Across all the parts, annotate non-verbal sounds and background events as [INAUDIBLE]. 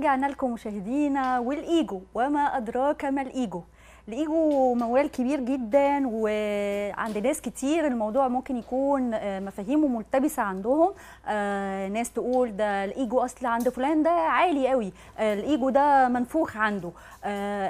ورجعنا لكم مشاهدينا والإيجو وما أدراك ما الإيجو؟ الايجو موال كبير جدا وعند ناس كتير الموضوع ممكن يكون آه، مفاهيمه ملتبسة عندهم. آه، ناس تقول ده الإيجو أصل عند فلان ده عالي قوي. آه، الإيجو ده منفوخ عنده.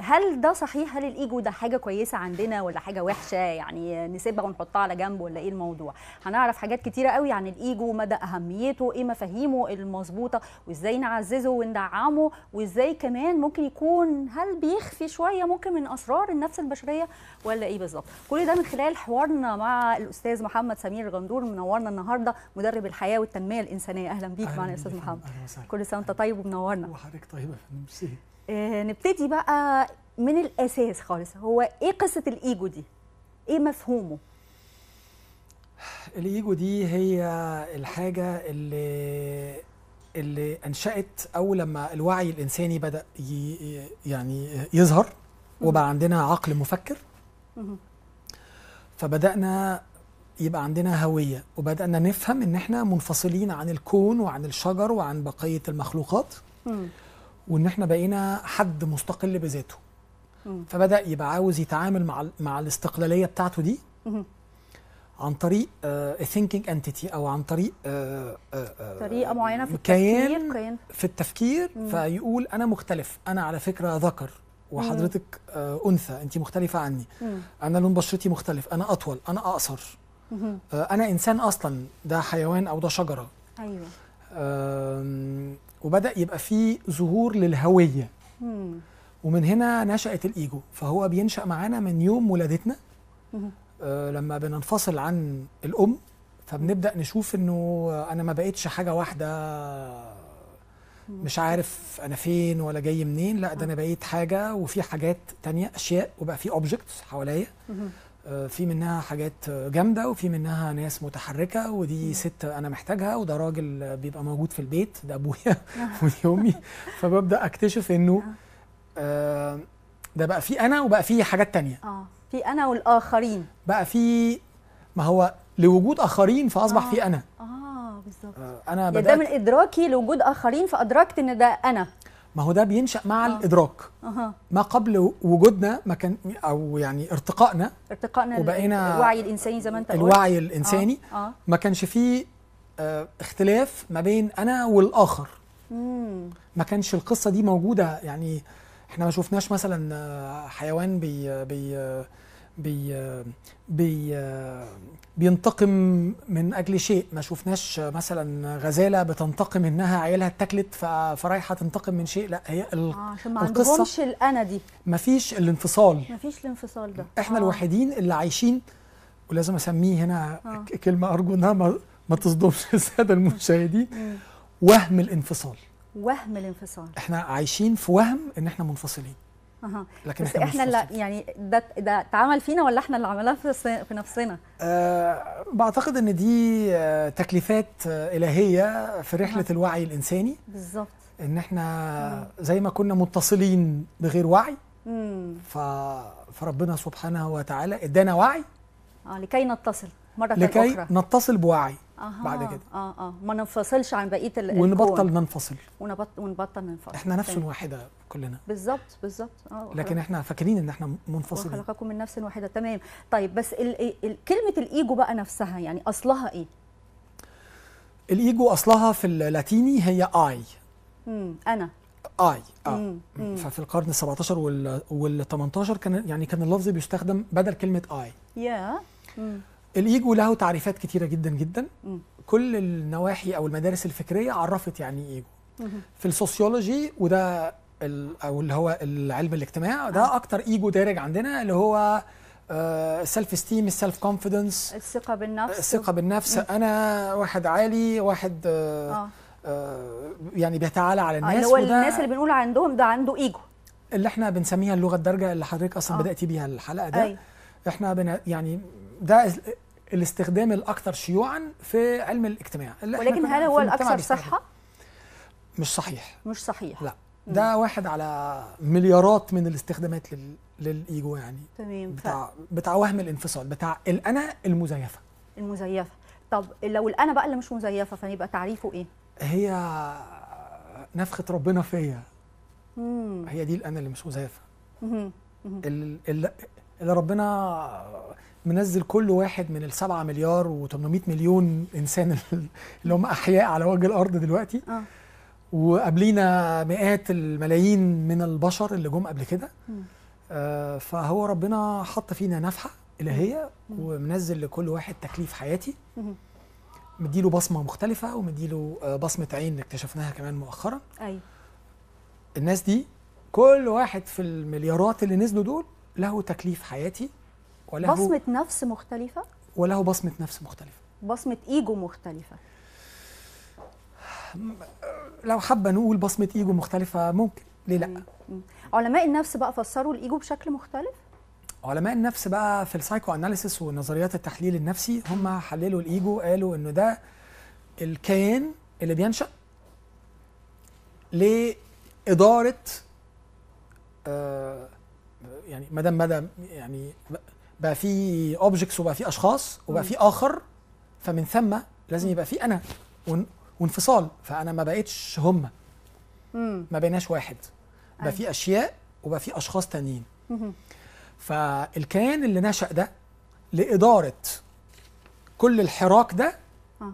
هل ده صحيح؟ هل الإيجو ده حاجة كويسة عندنا ولا حاجة وحشة؟ يعني نسيبها ونحطها على جنب ولا إيه الموضوع؟ هنعرف حاجات كتيرة قوي عن الإيجو مدى أهميته إيه مفاهيمه المظبوطة وإزاي نعززه وندعمه وإزاي كمان ممكن يكون هل بيخفي شوية ممكن من أسرار النفس البشرية ولا إيه بالظبط؟ كل ده من خلال حوارنا مع الأستاذ محمد سمير غندور منورنا النهارده مدرب الحياة والتنمية الإنسانية. أهلا بيك معنا يا أستاذ محمد. وسهلا. كل سنة وأنت طيب ومنورنا. وحضرتك طيبة يا فندم. ميرسي. آه، نبتدي بقى من الأساس خالص. هو إيه قصة الإيجو دي؟ إيه مفهومه؟ الإيجو دي هي الحاجة اللي اللي أنشأت أو لما الوعي الإنساني بدأ يعني يظهر. وبقى عندنا عقل مفكر مهم. فبدأنا يبقى عندنا هوية وبدأنا نفهم إن إحنا منفصلين عن الكون وعن الشجر وعن بقية المخلوقات مم. وإن إحنا بقينا حد مستقل بذاته مم. فبدأ يبقى عاوز يتعامل مع مع الاستقلالية بتاعته دي. عن طريق thinking entity أو عن طريق آه، آه، طريقة معينة في التفكير كيان في التفكير مم. فيقول أنا مختلف أنا على فكرة ذكر وحضرتك آه، أنثى انت مختلفة عني مم. أنا لون بشرتي مختلف أنا أطول أنا أقصر. آه، أنا إنسان أصلا ده حيوان أو ده شجرة أيوه آم، وبدأ يبقى في ظهور للهوية مم. ومن هنا نشأت الإيجو فهو بينشأ معانا من يوم ولادتنا. آه لما بننفصل عن الأم فبنبدأ نشوف إنه أنا ما بقتش حاجة واحدة مش عارف أنا فين ولا جاي منين. لا ده أنا بقيت حاجة وفي حاجات تانية أشياء وبقى في أوبجكتس حواليا. آه، في منها حاجات آه، جامدة وفي منها ناس متحركة ودي ست أنا محتاجها وده راجل آه، بيبقى موجود في البيت ده أبويا [LAUGHS] [LAUGHS] ودي أمي فببدأ أكتشف إنه آه، ده بقى في أنا وبقى في حاجات تانية. آه في أنا والآخرين. بقى في ما هو لوجود آخرين فأصبح آه. في آه. بالظبط. آه، أنا يعني ده من إدراكي لوجود آخرين فأدركت إن ده أنا. ما هو ده بينشأ مع آه. الإدراك. أها. ما قبل وجودنا ما كان أو يعني ارتقائنا ارتقائنا وبقينا الوعي الإنساني زي ما أنت قلت. الوعي الإنساني آه, آه. ما كانش فيه آه، اختلاف ما بين أنا والآخر. مم. ما كانش القصة دي موجودة. يعني إحنا ما شفناش مثلا آه، حيوان بي بي بي بي بينتقم من أجل شيء. ما شفناش مثلا غزالة بتنتقم إنها عيالها اتاكلت فرايحة تنتقم من شيء. لا هي ال- آه عشان ما القصة- عندهمش الأنا دي. ما فيش الانفصال. ما فيش الانفصال ده. إحنا آه. الوحيدين اللي عايشين ولازم أسميه هنا آه. كلمة أرجو إنها ما, ما تصدمش [LAUGHS] السادة المشاهدين. وهم الانفصال. وهم الانفصال. إحنا عايشين في وهم إن إحنا منفصلين. أها. لكن بس إحنا, إحنا اللي. يعني ده ده اتعمل فينا ولا إحنا اللي عملناه في نفس- في نفسنا؟ أه بعتقد إن دي آه، تكليفات آه، إلهية في رحلة أها. الوعي الإنساني. بالظبط. إن إحنا زي ما كنا متصلين بغير وعي ف... فربنا سبحانه وتعالى إدانا وعي. آه لكي نتصل. مرة لكي أخرى. نتصل بوعي آه بعد كده. آه آه. ما ننفصلش عن بقية ال- ونبطل الكون. ننفصل. ونبط ونبطل ننفصل. إحنا نفس. واحدة كلنا. بالظبط بالظبط. آه لكن إحنا فاكرين إن إحنا منفصلين. وخلقكم من نفس واحدة. تمام. طيب بس ال ال كلمة الإيجو بقى نفسها يعني أصلها إيه؟ الإيجو أصلها في اللاتيني هي آي. امم أنا. آي. آه. مم، مم. ففي القرن ال 17 وال وال 18 كان يعني كان اللفظ بيستخدم بدل كلمة آي. يا مم. الإيجو له تعريفات كتيرة جدا جدا. مم. كل النواحي أو المدارس الفكرية عرفت يعني إيه إيجو. مم. في ال sociology وده أو اللي هو العلم الاجتماع ده آه. أكتر إيجو دارج عندنا اللي هو ال self-esteem ال self-confidence الثقة بالنفس. الثقة بالنفس. أنا واحد عالي واحد آه آه. آه يعني بيتعالى على آه، الناس اللي هو الناس اللي بنقول عندهم ده عنده إيجو. اللي إحنا بنسميها اللغة الدارجة اللي حضرتك أصلا آه. بداتي بيها الحلقة ده. أي. إحنا بن يعني ده ال- الاستخدام الأكثر شيوعا في علم الاجتماع. اللي ولكن هل هو الأكثر. صحة؟ مش صحيح. مش صحيح. لا. ده واحد على مليارات من الاستخدامات لل... للإيجو يعني. تمام. ف- بتاع بتاع وهم الانفصال بتاع الانا المزيفة. المزيفة. طب لو الانا بقى اللي مش مزيفة فيبقى تعريفه إيه؟ هي نفخة ربنا فيا. مم. هي دي الانا اللي مش مزيفة. ال- ال- اللي ربنا منزل كل واحد من السبعة مليار و800 مليون إنسان [LAUGHS] اللي هم أحياء على وجه الأرض دلوقتي. آه. وقبلينا مئات الملايين من البشر اللي جم قبل كده. آه، فهو ربنا حط فينا نفحة إلهية ومنزل لكل واحد تكليف حياتي. مديله بصمة مختلفة ومديله آه، بصمة عين اكتشفناها كمان مؤخرا. أيوه. الناس دي كل واحد في المليارات اللي نزلوا دول له تكليف حياتي وله بصمة نفس مختلفة وله بصمة نفس مختلفة بصمة إيجو مختلفة لو حابة نقول بصمة إيجو مختلفة ممكن ليه لأ مم. مم. علماء النفس بقى فسروا الإيجو بشكل مختلف علماء النفس بقى في ال psychoanalysis ونظريات التحليل النفسي هم حللوا الإيجو قالوا إنه ده الكيان اللي بينشأ لإدارة آه يعني ما دام مدى يعني بقى في اوبجكتس وبقى في أشخاص وبقى في آخر فمن ثم لازم يبقى في أنا وان- وانفصال فأنا ما بقتش هم. ما بقيناش واحد. بقى أيوة. في أشياء وبقى في أشخاص تانيين. فالكيان اللي نشأ ده لإدارة كل الحراك ده آه.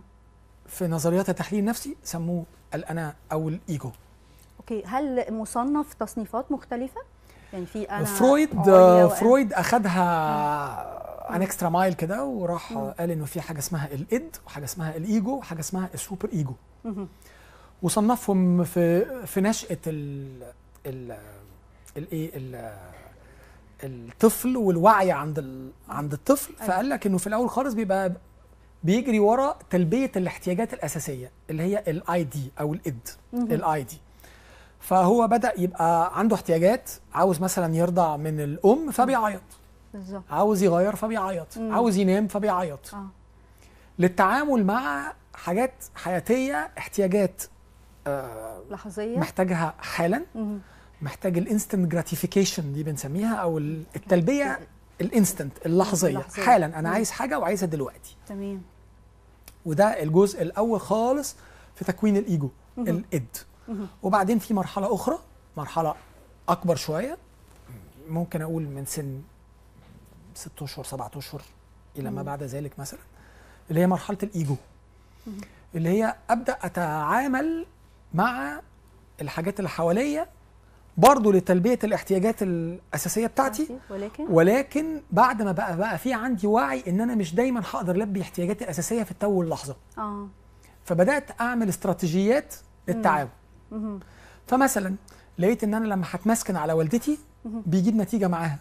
في نظريات التحليل النفسي سموه الأنا أو الإيجو. okay هل مصنف تصنيفات مختلفة؟ يعني في أنا فرويد وأنا- فرويد أخدها an extra mile كده وراح قال إنه في حاجة اسمها ال id وحاجة اسمها الايجو وحاجة اسمها ال super ego. وصنفهم في في نشأة ال ال الايه ال- الطفل والوعي عند ال عند الطفل. أيوة. فقال لك إنه في الأول خالص بيبقى بيجري ورا تلبية الاحتياجات الأساسية اللي هي ال ID أو ال id. ال ID فهو بدأ يبقى عنده احتياجات عاوز مثلا يرضع من الأم فبيعيط بالظبط عاوز يغير فبيعيط مم. عاوز ينام فبيعيط آه للتعامل مع حاجات حياتية احتياجات آه لحظية محتاجها حالا مهم. محتاج ال instant gratification دي بنسميها أو ال- التلبية ال instant اللحظية اللحظية. حالا أنا مم. عايز حاجة وعايزها دلوقتي تمام وده الجزء الأول خالص في تكوين ال ego. ال id. وبعدين في مرحلة أخرى مرحلة أكبر شوية ممكن أقول من سن ست أشهر سبعة أشهر إلى ما. بعد ذلك مثلا اللي هي مرحلة الإيجو. اللي هي أبدأ أتعامل مع الحاجات اللي حواليا برضه لتلبية الاحتياجات الأساسية بتاعتي. ولكن؟ ولكن بعد ما بقى بقى في عندي وعي إن أنا مش دايما هقدر ألبي احتياجاتي الأساسية في التو واللحظة. آه. فبدأت أعمل استراتيجيات للتعامل مهم. فمثلا لقيت إن أنا لما هتمسكن على والدتي. بيجيب نتيجة معاها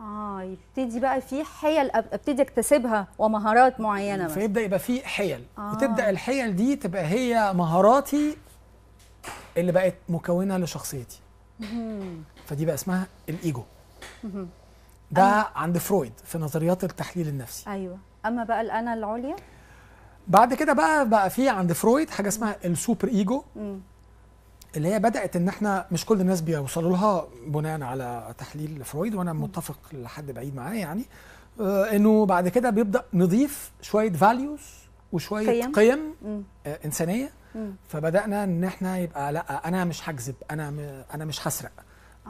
آه يبتدي بقى في حيل أبتدي أكتسبها ومهارات معينة مثلا فيبدأ يبقى في حيل آه. وتبدأ الحيل دي تبقى هي مهاراتي اللي بقت مكونة لشخصيتي. فدي بقى اسمها الإيجو. ده عند فرويد في نظريات التحليل النفسي أيوه أما بقى الأنا العليا بعد كده بقى بقى في عند فرويد حاجة اسمها ال super ego. اللي هي بدأت إن إحنا مش كل الناس بيوصلوا لها بناء على تحليل فرويد وأنا متفق لحد بعيد معاه يعني آه إنه بعد كده بيبدأ نضيف شوية values وشوية قيم. قيم. آه إنسانية مم. فبدأنا إن إحنا يبقى لأ أنا مش هكذب أنا م- أنا مش هسرق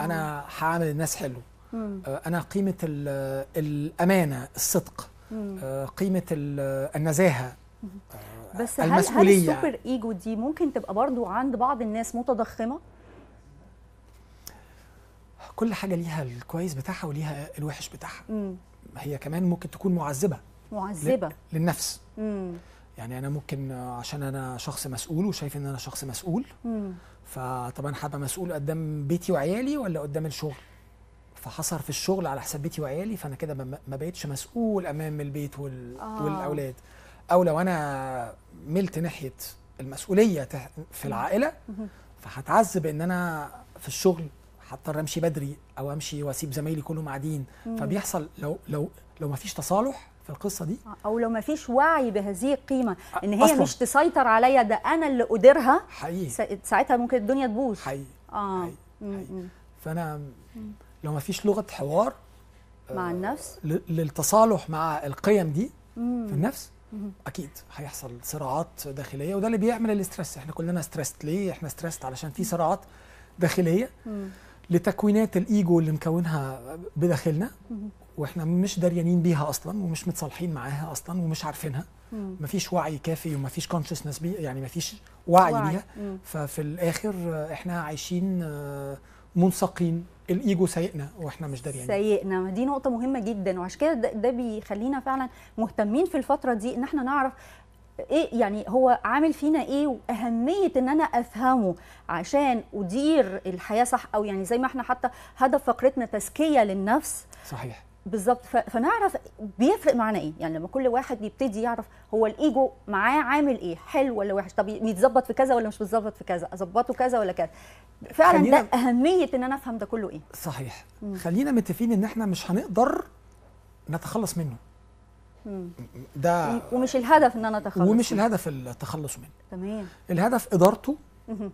أنا هعامل الناس حلو مم. آه أنا قيمة ال- الأمانة الصدق. آه قيمة ال- النزاهة بس هل هل المسؤولية. ال super ego دي ممكن تبقى برضو عند بعض الناس متضخمة كل حاجة ليها الكويس بتاعها وليها الوحش بتاعها مم. هي كمان ممكن تكون معذبة معذبة للنفس مم. يعني أنا ممكن عشان أنا شخص مسؤول وشايف إن أنا شخص مسؤول مم. فطبعا هبقى مسؤول قدام بيتي وعيالي ولا قدام الشغل فحصر في الشغل على حساب بيتي وعيالي فأنا كده ما ما بقتش مسؤول أمام البيت وال... آه. والأولاد أو لو أنا ملت ناحية المسؤولية في العائلة. فهتعذب إن أنا في الشغل هضطر أمشي بدري أو أمشي وأسيب زمايلي كلهم قاعدين. فبيحصل لو لو لو ما فيش تصالح في القصة دي أو لو ما فيش وعي بهذه القيمة إن هي أصلاً. مش تسيطر عليا ده أنا اللي اديرها حقيقي سا- ساعتها ممكن الدنيا تبوظ حقيقي آه حقيقي. حقيقي. فأنا لو ما فيش لغة حوار مع آه، النفس للتصالح مع القيم دي في. النفس. أكيد هيحصل صراعات داخلية وده اللي بيعمل ال stress إحنا كلنا stressed ليه إحنا stressed علشان في صراعات داخلية. لتكوينات الإيجو اللي مكونها بداخلنا وإحنا مش دريانين بيها أصلا ومش متصالحين معاها أصلا ومش عارفينها. مفيش وعي كافي ومفيش consciousness بي يعني مفيش وعي, وعي. بيها. ففي الآخر إحنا عايشين آه، منسقين. الإيجو سايقنا وإحنا مش دريانين سيئنا. ما دي نقطة مهمة جدا وعشان كده ده, بيخلينا فعلا مهتمين في الفترة دي إن إحنا نعرف إيه يعني هو عامل فينا إيه وأهمية إن أنا أفهمه عشان أدير الحياة صح أو يعني زي ما إحنا حتى هدف فقرتنا تزكية للنفس. صحيح. بالظبط. فنعرف بيفرق معانا إيه. يعني لما كل واحد بيبتدي يعرف هو الإيجو معاه عامل إيه. حلو ولا وحش. طب يتظبط في كذا ولا مش بيتظبط في كذا. أظبطه كذا ولا كذا. فعلا خلينا- ده أهمية إن أنا أفهم ده كله إيه. صحيح. مم. خلينا متفقين إن إحنا مش هنقدر نتخلص منه. مم. ده ومش الهدف إن أنا أتخلص ومش منه. الهدف التخلص منه. تمام. الهدف إدارته مهم.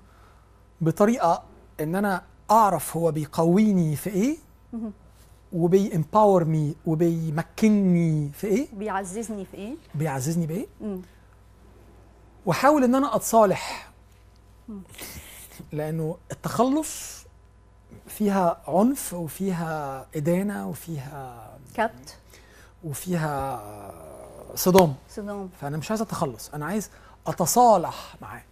بطريقة إن أنا أعرف هو بيقويني في إيه مهم. وبيمباور مي وبيمكنني في إيه؟ بيعززني في إيه؟ بيعززني بإيه. وأحاول إن أنا أتصالح. لأنه التخلص فيها عنف وفيها إدانة وفيها كبت. وفيها صدام. صدام. فأنا مش عايز أتخلص أنا عايز أتصالح معاه.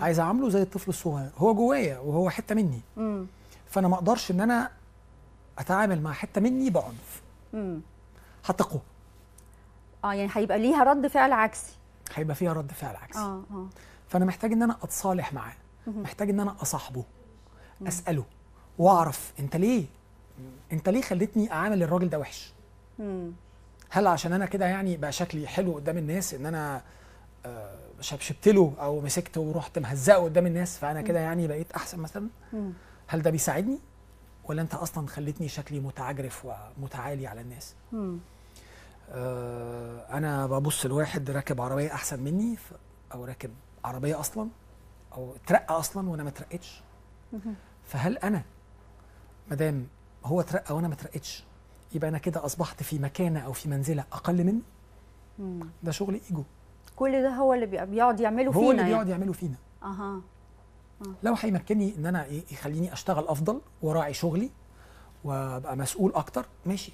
عايز أعامله زي الطفل الصغير هو جوايا وهو حتة مني. مم. فأنا ما أقدرش إن أنا أتعامل مع حتة مني بعنف. هتقوى. آه يعني هيبقى ليها رد فعل عكسي. هيبقى فيها رد فعل عكسي. آه آه. فأنا محتاج إن أنا أتصالح معاه. محتاج إن أنا أصاحبه. أسأله. وأعرف أنت ليه؟ أنت ليه خلتني أعامل الراجل ده وحش. هل عشان أنا كده يعني بقى شكلي حلو قدام الناس إن أنا آه، شبشبت له أو مسكته ورحت مهزقه قدام الناس فأنا كده يعني بقيت أحسن مثلا. هل ده بيساعدني؟ ولا انت أصلا خلتني شكلي متعجرف ومتعالي على الناس مم. آه، أنا ببص لواحد راكب عربية أحسن مني أو راكب عربية أصلا أو اترقى أصلا وأنا ما اترقتش مهم. فهل أنا مادام هو اترقى وأنا ما اترقتش يبقى أنا كده أصبحت في مكانة أو في منزلة أقل منه مم. ده شغل إيجو كل ده هو اللي بيقعد يعمله هو فينا اللي يعني. بيقعد يعمله فينا أها لو هيمكنني إن أنا إيه يخليني أشتغل أفضل وراعي شغلي وأبقى مسؤول أكتر ماشي.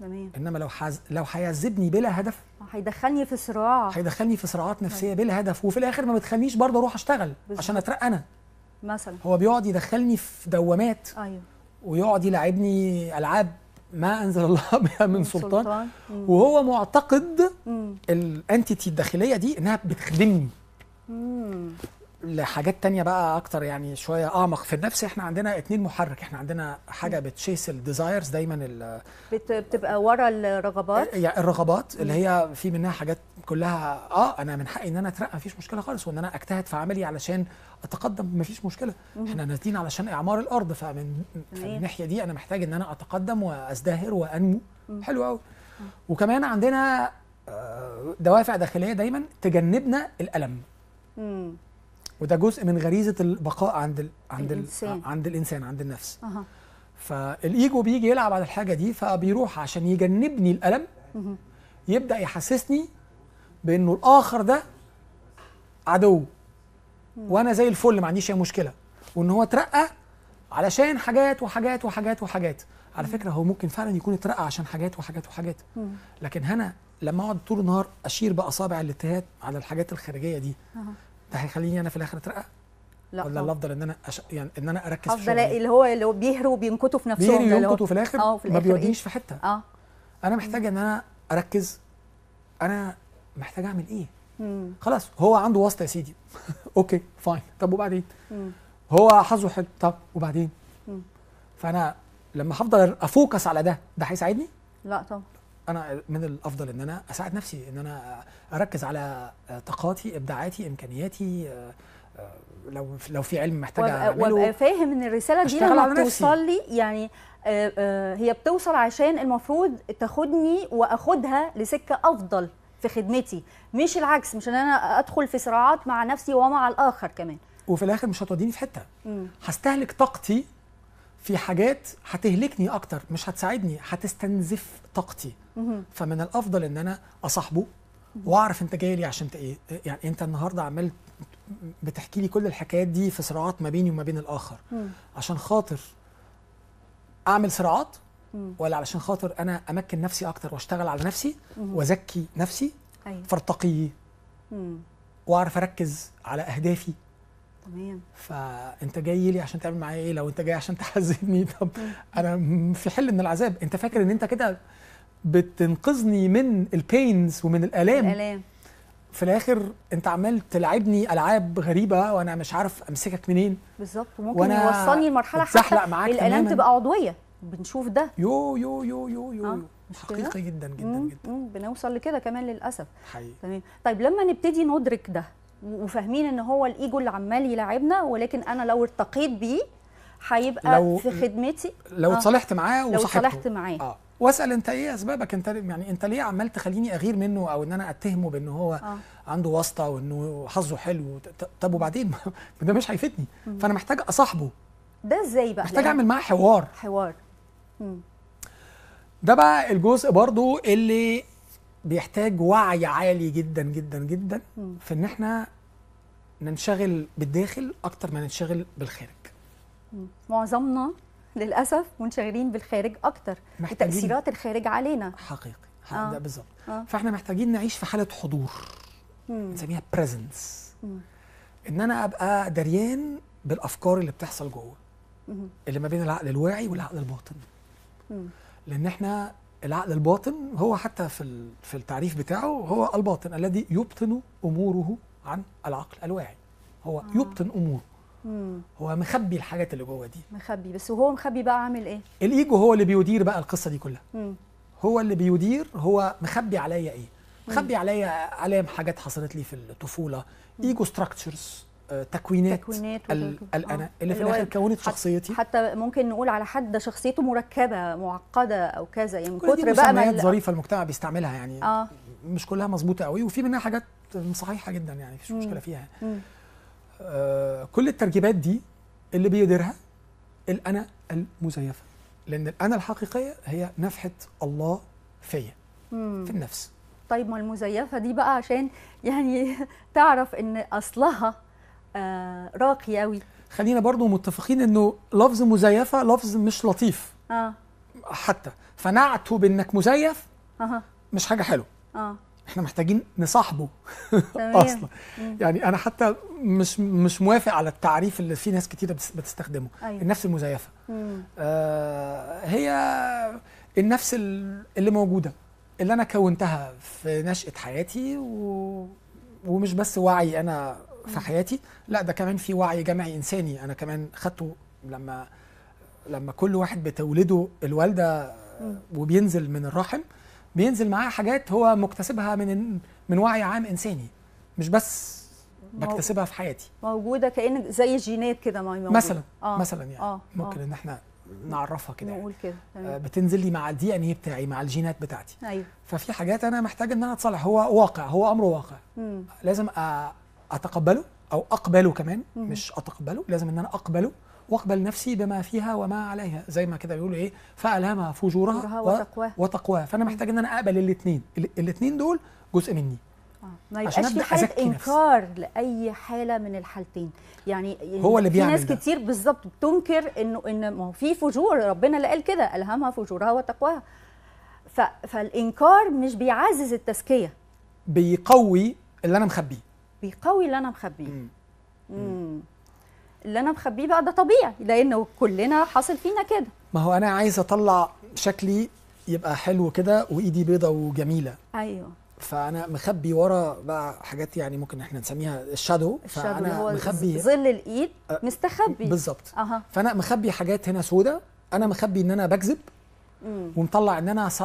تمام. إنما لو حز... لو هيعذبني بلا هدف هيدخلني في صراع. هيدخلني في صراعات نفسية بلا هدف وفي الآخر ما بتخلينيش برضه أروح أشتغل بالظبط. عشان أترقى أنا. مثلا. هو بيقعد يدخلني في دوامات أيوه. ويقعد يلعبني ألعاب ما أنزل الله [LAUGHS] بها من سلطان. مم. وهو معتقد. ال entity الداخلية دي إنها بتخدمني. مم. لحاجات تانية بقى أكتر يعني شوية أعمق. في النفس إحنا عندنا اتنين محرك. إحنا عندنا حاجة بت chase ال desires دايما ال- بت... بتبقى ورا الرغبات؟ يعني الرغبات اللي هي في منها حاجات كلها. آه أنا من حقي إن أنا أترقى. مفيش مشكلة خالص. وإن أنا أجتهد في عملي علشان أتقدم مفيش مشكلة. إحنا نازلين علشان إعمار الأرض. فمن. الناحية دي أنا محتاج إن أنا أتقدم وأزدهر وأنمو. حلو قوي وكمان عندنا آه، دوافع داخلية دايما تجنبنا الألم. وده جزء من غريزة البقاء عند ال... عند الإنسان. ال... عند الإنسان عند النفس أها فالإيجو بيجي يلعب على الحاجة دي فبيروح عشان يجنبني الألم. يبدأ يحسسني بإنه الآخر ده عدو وأنا زي الفل ما عنديش أي مشكلة وإن هو اترقى علشان حاجات وحاجات وحاجات وحاجات على فكرة هو ممكن فعلا يكون اترقى عشان حاجات وحاجات وحاجات. لكن هنا لما أقعد طول النهار أشير باصابع الاتهام على الحاجات الخارجية دي. ده هيخليني أنا في الآخر أترقى؟ لا ولا طبعاً. الافضل إن أنا أش... يعني إن أنا أركز في أفضل الاقي اللي هو اللي هو بيهروا وبينكتوا في نفسهم اللي هو- ينكت وفي الآخر؟ آه في ما الآخر بيودينيش إيه؟ في حتة. آه. أنا محتاج إن أنا أركز. أنا محتاج أعمل إيه؟ مم. خلاص هو عنده واسطة يا سيدي. [LAUGHS] okay fine. طب وبعدين؟ مم. هو حظه حلو. طب وبعدين؟ مم. فأنا لما هفضل أ focus على ده ده هيساعدني؟ لا طبعا. أنا من الأفضل إن أنا أساعد نفسي إن أنا أركز على طاقاتي إبداعاتي إمكانياتي آه، آه، لو لو في علم محتاج وابقى, فاهم إن الرسالة دي لما. بتوصل لي يعني آه، هي بتوصل عشان المفروض تاخدني وأخدها لسكة أفضل في خدمتي مش العكس مش إن أنا أدخل في صراعات مع نفسي ومع الآخر كمان وفي الآخر مش هتوديني في حتة. هستهلك طاقتي في حاجات هتهلكني أكتر مش هتساعدني هتستنزف طاقتي. فمن الأفضل إن أنا أصاحبه وأعرف أنت جاي لي عشان إيه يعني أنت النهارده عمال بتحكي لي كل الحكايات دي في صراعات ما بيني وما بين الآخر. عشان خاطر أعمل صراعات. ولا علشان خاطر أنا أمكن نفسي أكتر وأشتغل على نفسي. وازكي نفسي أيوه فارتقي. وأعرف أركز على أهدافي تمام. فأنت جاي لي عشان تعمل معايا إيه؟ لو أنت جاي عشان [LAUGHS] تحزني طب أنا في حل من العذاب. أنت فاكر إن أنت كده بتنقذني من البينز ومن الآلام؟ الآلام. في الآخر أنت عمال تلعبني ألعاب غريبة وأنا مش عارف أمسكك منين. بالظبط. وممكن يوصلني لمرحلة حتى معاك الآلام. تبقى عضوية. بنشوف ده. يو يو يو يو يو, آه، يو. حقيقي جدا جدا مم. جدا. مم. بنوصل لكده كمان للأسف. حقيقي. تمام. طيب لما نبتدي ندرك ده وفاهمين إن هو الإيجو اللي عمال يلعبنا ولكن أنا لو ارتقيت بيه هيبقى لو- في خدمتي. لو آه. اتصالحت معاه لو وصاحبته. اتصالحت معاه. آه. واسأل أنت إيه أسبابك؟ أنت يعني أنت ليه عمال تخليني أغير منه أو إن أنا أتهمه بإن هو آه. عنده واسطة وإنه حظه حلو؟ طب وبعدين؟ [LAUGHS] ده مش هيفيدني. فأنا محتاج أصاحبه. ده إزاي بقى؟ محتاج لأن- أعمل معاه حوار. حوار. مم. ده بقى الجزء برضو اللي بيحتاج وعي عالي جدا جدا جدا. في إن إحنا ننشغل بالداخل أكتر ما ننشغل بالخارج. معظمنا للأسف منشغلين بالخارج أكتر وتاثيرات الخارج علينا حقيقي آه. ده بالظبط آه فإحنا محتاجين نعيش في حالة حضور مم. نسميها بريزنس. إن أنا أبقى دريان بالأفكار اللي بتحصل جوه. اللي ما بين العقل الواعي والعقل الباطن. لأن إحنا العقل الباطن هو حتى في في التعريف بتاعه هو الباطن الذي يبطن أموره عن العقل الواعي. هو آه. يبطن أموره. مم. هو مخبي الحاجات اللي جوه دي. مخبي. بس وهو مخبي بقى عامل إيه؟ الإيجو هو اللي بيدير بقى القصة دي كلها. مم. هو اللي بيدير هو مخبي عليا إيه؟ مخبي عليا علام حاجات حصلت لي في الطفولة. ego structures تكوينات تكوينات الأنا آه. اللي في الآخر كونت شخصيتي حتى ممكن نقول على حد شخصيته مركبة معقدة أو كذا يعني من كتر بقى ما ظريفة المجتمع بيستعملها يعني آه مش كلها مظبوطة قوي وفي منها حاجات صحيحة جدا يعني مفيش. مشكلة فيها مم. آه كل التركيبات دي اللي بيديرها الأنا المزيفة لأن الأنا الحقيقية هي نفحة الله فيا. في النفس طيب ما المزيفة دي بقى عشان يعني [LAUGHS] تعرف إن أصلها آه راقي قوي خلينا برضو متفقين إنه لفظ مزيفة لفظ مش لطيف. آه. حتى فنعته بإنك مزيف أها. مش حاجة حلوة. آه. إحنا محتاجين نصاحبه. [LAUGHS] أصلا. مم. يعني أنا حتى مش مش موافق على التعريف اللي في ناس كتيرة بتس- بتستخدمه. أيوه. النفس المزيفة. مم. آه هي النفس ال- اللي موجودة اللي أنا كونتها في نشأة حياتي و... ومش بس وعي أنا في حياتي لا ده كمان في وعي جمعي إنساني أنا كمان خدته لما لما كل واحد بتولده الوالدة. وبينزل من الرحم بينزل معاه حاجات هو مكتسبها من من وعي عام إنساني مش بس بكتسبها في حياتي موجودة كأن زي الجينات كده. مثلا آه. مثلا يعني آه ممكن آه. إن إحنا نعرفها كده يعني. نقول كده آه، بتنزل لي مع الدي ان اي بتاعي مع الجينات بتاعتي أيوه ففي حاجات أنا محتاج إن أنا اتصلح هو واقع هو أمر واقع مم. لازم أتقبله أو أقبله كمان مم. مش أتقبله لازم إن أنا أقبله وأقبل نفسي بما فيها وما عليها زي ما كده بيقولوا إيه فألهمها فجورها وتقواها. وتقواها فأنا محتاج إن أنا أقبل الاثنين الاثنين دول جزء مني آه. ما عشان يبقاش في حالة نفسي. إنكار لأي حالة من الحالتين يعني هو اللي في بيعمل ناس ده. كتير بالظبط بتنكر إنه إن ما هو في فجور ربنا اللي قال كده ألهمها فجورها وتقواها. فالإنكار مش بيعزز التزكية بيقوي اللي أنا مخبيه بيقوي اللي أنا مخبيه. اللي أنا مخبيه بقى ده طبيعي لأنه كلنا حاصل فينا كده. ما هو أنا عايز أطلع شكلي يبقى حلو كده وإيدي بيضة وجميلة. أيوه. فأنا مخبي ورا بقى حاجات يعني ممكن إحنا نسميها الشادو الشادو فأنا هو مخبي ظل الإيد أه، مستخبي. بالظبط. أها. فأنا مخبي حاجات هنا سودة أنا مخبي إن أنا بكذب. ومطلع إن أنا ص...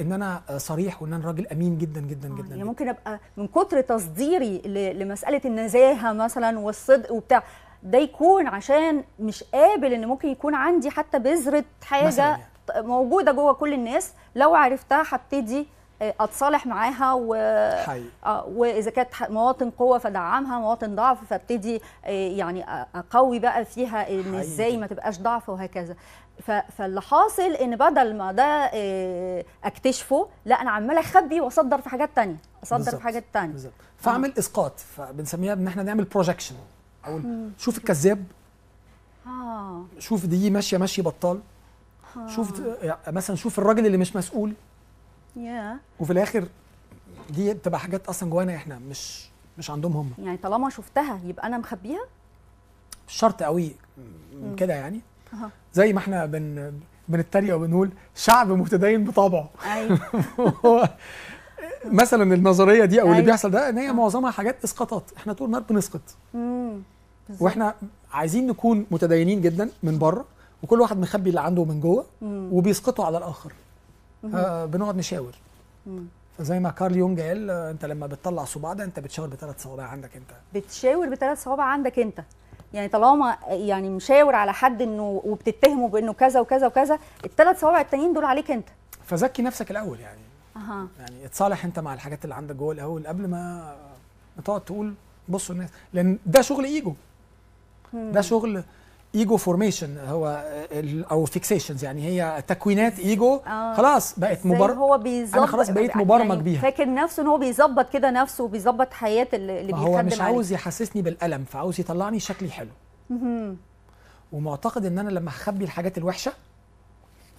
إن أنا صريح وإن أنا راجل أمين جدا جدا آه، جدا, يعني جداً. ممكن أبقى من كتر تصديري ل- لمسألة النزاهة مثلا والصدق وبتاع ده يكون عشان مش قابل إن ممكن يكون عندي حتى بذرة حاجة يعني. موجودة جوه كل الناس لو عرفتها هبتدي آه، أتصالح معاها و آه، وإذا كانت مواطن قوة فدعمها مواطن ضعف فابتدي آه، يعني أقوي بقى فيها إن. إزاي ما تبقاش ضعف وهكذا فاللي حاصل إن بدل ما ده آه، أكتشفه لا أنا عماله أخبي وأصدر في حاجات تانية أصدر بالظبط. في حاجات تانية. بالظبط. فأعمل إسقاط فبنسميها إن إحنا نعمل بروجكشن أو شوف الكذاب. آه. شوف دي ماشية ماشي بطال. شوف يعني مثلا شوف الراجل اللي مش مسؤول. يا وفي الآخر دي بتبقى حاجات أصلا جوانا إحنا مش مش عندهم هم. يعني طالما شفتها يبقى أنا مخبيها؟ مش شرط قوي كده يعني. زي ما إحنا بن بنتريق وبنقول شعب متدين بطبعه. أيوه. [LAUGHS] مثلا النظرية دي أو اللي أيوة. بيحصل ده إن هي معظمها حاجات إسقاطات. إحنا طول النهار بنسقط. وإحنا عايزين نكون متدينين جدا من بره وكل واحد مخبي اللي عنده من جوه. وبيسقطوا على الآخر. آه بنقعد نشاور. مم. فزي ما كارل يونج قال آه، أنت لما بتطلع صباع ده أنت بتشاور بثلاث صوابع عندك أنت. بتشاور بثلاث صوابع عندك أنت. يعني طالما يعني مشاور على حد إنه وبتتهمه بإنه كذا وكذا وكذا الثلاث صوابع التانيين دول عليك أنت. فزكي نفسك الأول يعني. أها. يعني اتصالح أنت مع الحاجات اللي عندك جوه الأول قبل ما ما تقعد تقول بصوا الناس. لأن ده شغل إيجو. ده شغل ego formation هو أو fixations يعني هي تكوينات ايجو آه. خلاص بقت مبرر هو بيظبط أنا خلاص بقيت مبرمج يعني بيها. فاكر نفسه إن هو بيظبط كده نفسه وبيظبط حياة اللي بيخدم هو مش. عاوز يحسسني بالألم فعاوز يطلعني شكلي حلو. ومعتقد إن أنا لما هخبي الحاجات الوحشة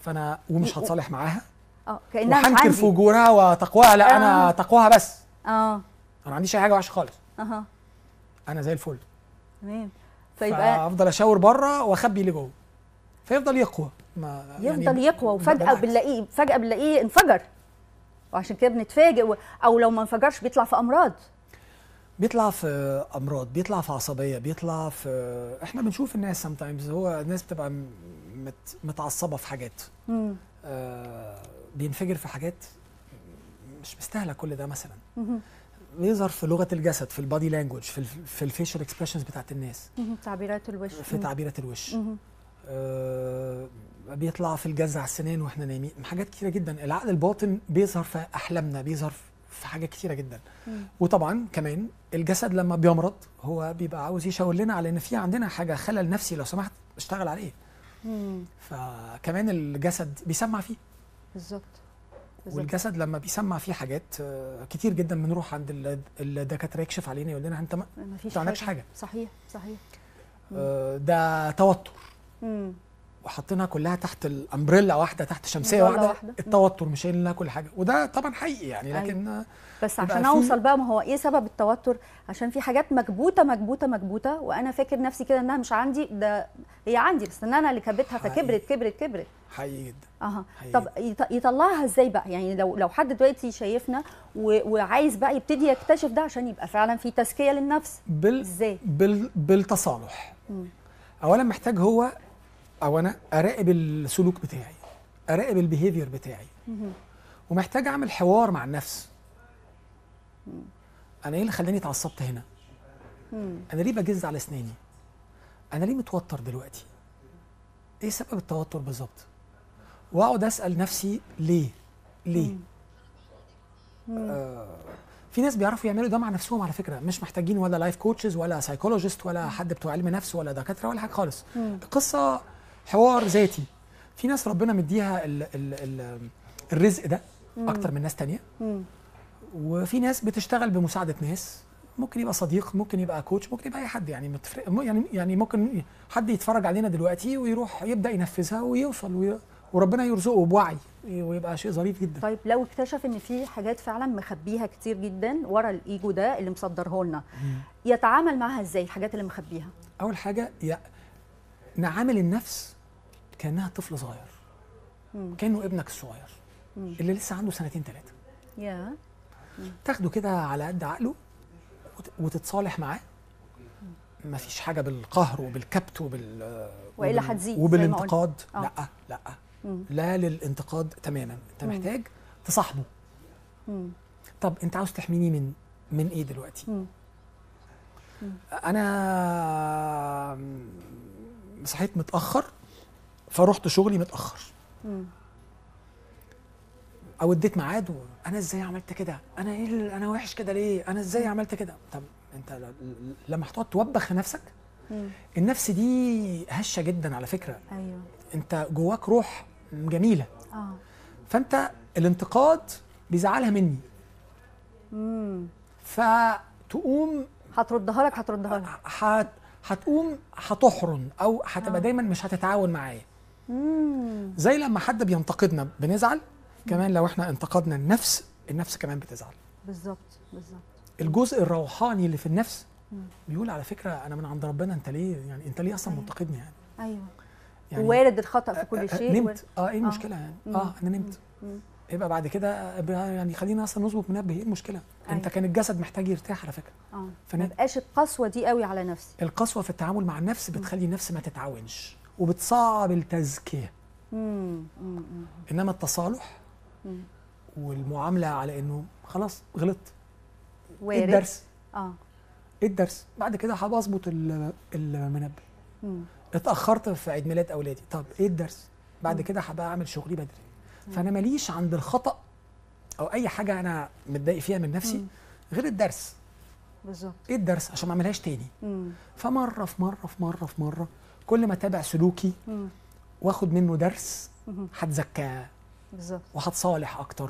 فأنا ومش هتصالح معاها آه كأنها وهنكر فجورها وتقواها لا أنا آه. تقواها بس آه أنا ما عنديش أي حاجة وحشة خالص أها أنا زي الفل تمام فيبقى فأفضل أشاور بره وأخبي اللي جوه. فيفضل يقوى. ما يفضل يقوى وفجأة. بنلاقيه فجأة بنلاقيه انفجر. وعشان كده بنتفاجئ أو لو ما انفجرش بيطلع في أمراض. بيطلع في أمراض بيطلع في عصبية بيطلع في إحنا بنشوف الناس sometimes هو الناس بتبقى مت... متعصبة في حاجات. مم. آه بينفجر في حاجات مش مستاهلة كل ده مثلا. مهم. بيظهر في لغة الجسد في ال body language في في ال facial expressions بتاعت الناس. تعبيرات الوش في. تعبيرات الوش. آه بيطلع في الجز على السنان وإحنا نايمين حاجات كتيرة جدا العقل الباطن بيظهر في أحلامنا بيظهر في حاجات كتيرة جدا مم. وطبعا كمان الجسد لما بيمرض هو بيبقى عاوز يشاور لنا على إن في عندنا حاجة خلل نفسي لو سمحت اشتغل عليه مم. فكمان الجسد بيسمع فيه بالظبط والجسد لما بيسمع فيه حاجات آه، كتير جدا بنروح عند ال- الدكاترة يكشف علينا يقول لنا انت ما عندكش حاجة. صحيح صحيح آه، ده توتر مم. وحاطينها كلها تحت الامبريلا واحدة تحت شمسية واحدة. واحدة. التوتر مش لها كل حاجة. وده طبعا حقيقي يعني أيوة. لكن آه، بس عشان أوصل بقى ما هو إيه سبب التوتر؟ عشان في حاجات مكبوتة مكبوتة مكبوتة وأنا فاكر نفسي كده إنها مش عندي. ده هي عندي بس إن أنا اللي كبتها. فكبرت كبرت كبرت. حقيقي جدا. أها. طب يط- يطلعها إزاي بقى؟ يعني لو لو حد دلوقتي شايفنا وعايز بقى يبتدي يكتشف ده عشان يبقى فعلا في تزكية للنفس. بال إزاي؟ بال بالتصالح. مم. اولا محتاج هو أو أنا أراقب السلوك بتاعي أراقب ال behavior بتاعي. ومحتاج أعمل حوار مع النفس. أنا إيه اللي خلاني اتعصبت هنا. أنا ليه بجز على أسناني؟ أنا ليه متوتر دلوقتي؟ إيه سبب التوتر بالظبط؟ وأقعد أسأل نفسي ليه؟ ليه؟ آه في ناس بيعرفوا يعملوا ده مع نفسهم على فكرة. مش محتاجين ولا life coaches ولا psychologist ولا حد بتوع علم نفس ولا دكاترة ولا حاجة خالص. القصة حوار ذاتي. في ناس ربنا مديها ال ال ال الرزق ده أكتر من ناس تانية. مم. وفي ناس بتشتغل بمساعدة ناس. ممكن يبقى صديق ممكن يبقى كوتش ممكن يبقى أي حد. يعني متفرق يعني يعني ممكن حد يتفرج علينا دلوقتي ويروح يبدأ ينفذها ويوصل وي وربنا يرزقه بوعي ويبقى شيء ظريف جدا. طيب لو اكتشف إن في حاجات فعلا مخبيها كتير جدا ورا الإيجو ده اللي مصدره لنا يتعامل معاها إزاي؟ الحاجات اللي مخبيها. أول حاجة يا نعامل النفس كأنها طفل صغير مم. كأنه ابنك الصغير مم. اللي لسه عنده سنتين ثلاثة يا تاخده كده على قد عقله وت- وتتصالح معاه مفيش حاجة بالقهر وبالكبت وبال وبال- هتزيد زي ما وبالانتقاد آه. لأ لأ مم. لا للانتقاد تماما أنت مم. محتاج تصاحبه مم. طب أنت عاوز تحميني من من إيه دلوقتي مم. أنا صحيت متأخر فرحت شغلي متأخر. مم. أو اديت ميعاد أنا إزاي عملت كده؟ أنا إيه أنا وحش كده ليه؟ أنا إزاي عملت كده؟ طب أنت لما هتقعد توبخ نفسك مم. النفس دي هشة جدا على فكرة. أيوه. أنت جواك روح جميلة. آه. فأنت الانتقاد بيزعلها مني. امم فتقوم هتردها لك هتردها لك. هت هتقوم هتحرن أو هتبقى آه. دايما مش هتتعاون معايا. زي لما حد بينتقدنا بنزعل كمان لو إحنا انتقدنا النفس النفس كمان بتزعل. بالظبط بالظبط. الجزء الروحاني اللي في النفس. بيقول على فكرة أنا من عند ربنا أنت ليه يعني أنت ليه أصلا أيوة. منتقدني يعني؟ أيوه. يعني وارد الخطأ في آه، كل آه، شيء. نمت. آه إيه آه. المشكلة يعني؟ مم. آه أنا نمت. مم. يبقى بعد كده يعني خلينا أصلا نظبط منبه. إيه المشكلة؟ أنت أيوة. كان الجسد محتاج يرتاح على فكرة. آه. ما بقاش القسوة دي قوي على نفسي. القسوة في التعامل مع النفس بتخلي النفس ما تتعاونش. وبتصعب التزكية. إنما التصالح. والمعاملة على إنه خلاص غلطت. وارد. الدرس. آه. إيه الدرس. بعد كده هبقى أظبط المنبه. اتأخرت في عيد ميلاد أولادي. طب إيه الدرس؟ بعد. كده هبقى أعمل شغلي بدري. فأنا ماليش عند الخطأ أو أي حاجة أنا متضايق فيها من نفسي. غير الدرس. بالظبط. إيه الدرس؟ عشان ما أعملهاش تاني. مم. فمرة في مرة في مرة في مرة كل ما أتابع سلوكي. وآخد منه درس. هتزكى بالظبط. وهتصالح أكتر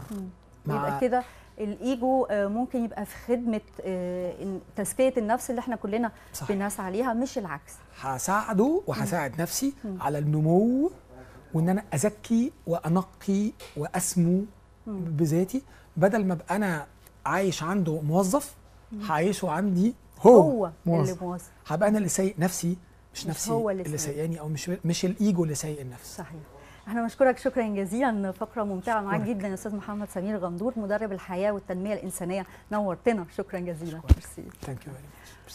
يبقى كده الإيجو آه، ممكن يبقى في خدمة آه، تزكية النفس اللي إحنا كلنا صح. بنسعى عليها مش العكس. هساعده وهساعد نفسي على النمو وإن أنا أزكي وأنقي وأسمو بذاتي. بدل ما أبقى أنا عايش عنده موظف هعيشه عندي هو, هو اللي موظف. موظف. هبقى أنا اللي سايق نفسي مش, نفسي هو اللي اللي سايق. سايقاني أو مش مش الإيجو اللي سايق النفس. صحيح. إحنا بنشكرك شكرا جزيلا. فقرة ممتعة معاك. جدا يا أستاذ محمد سمير غندور مدرب الحياة والتنمية الإنسانية. نورتنا. شكرا جزيلا. أشكرك. merci. thank you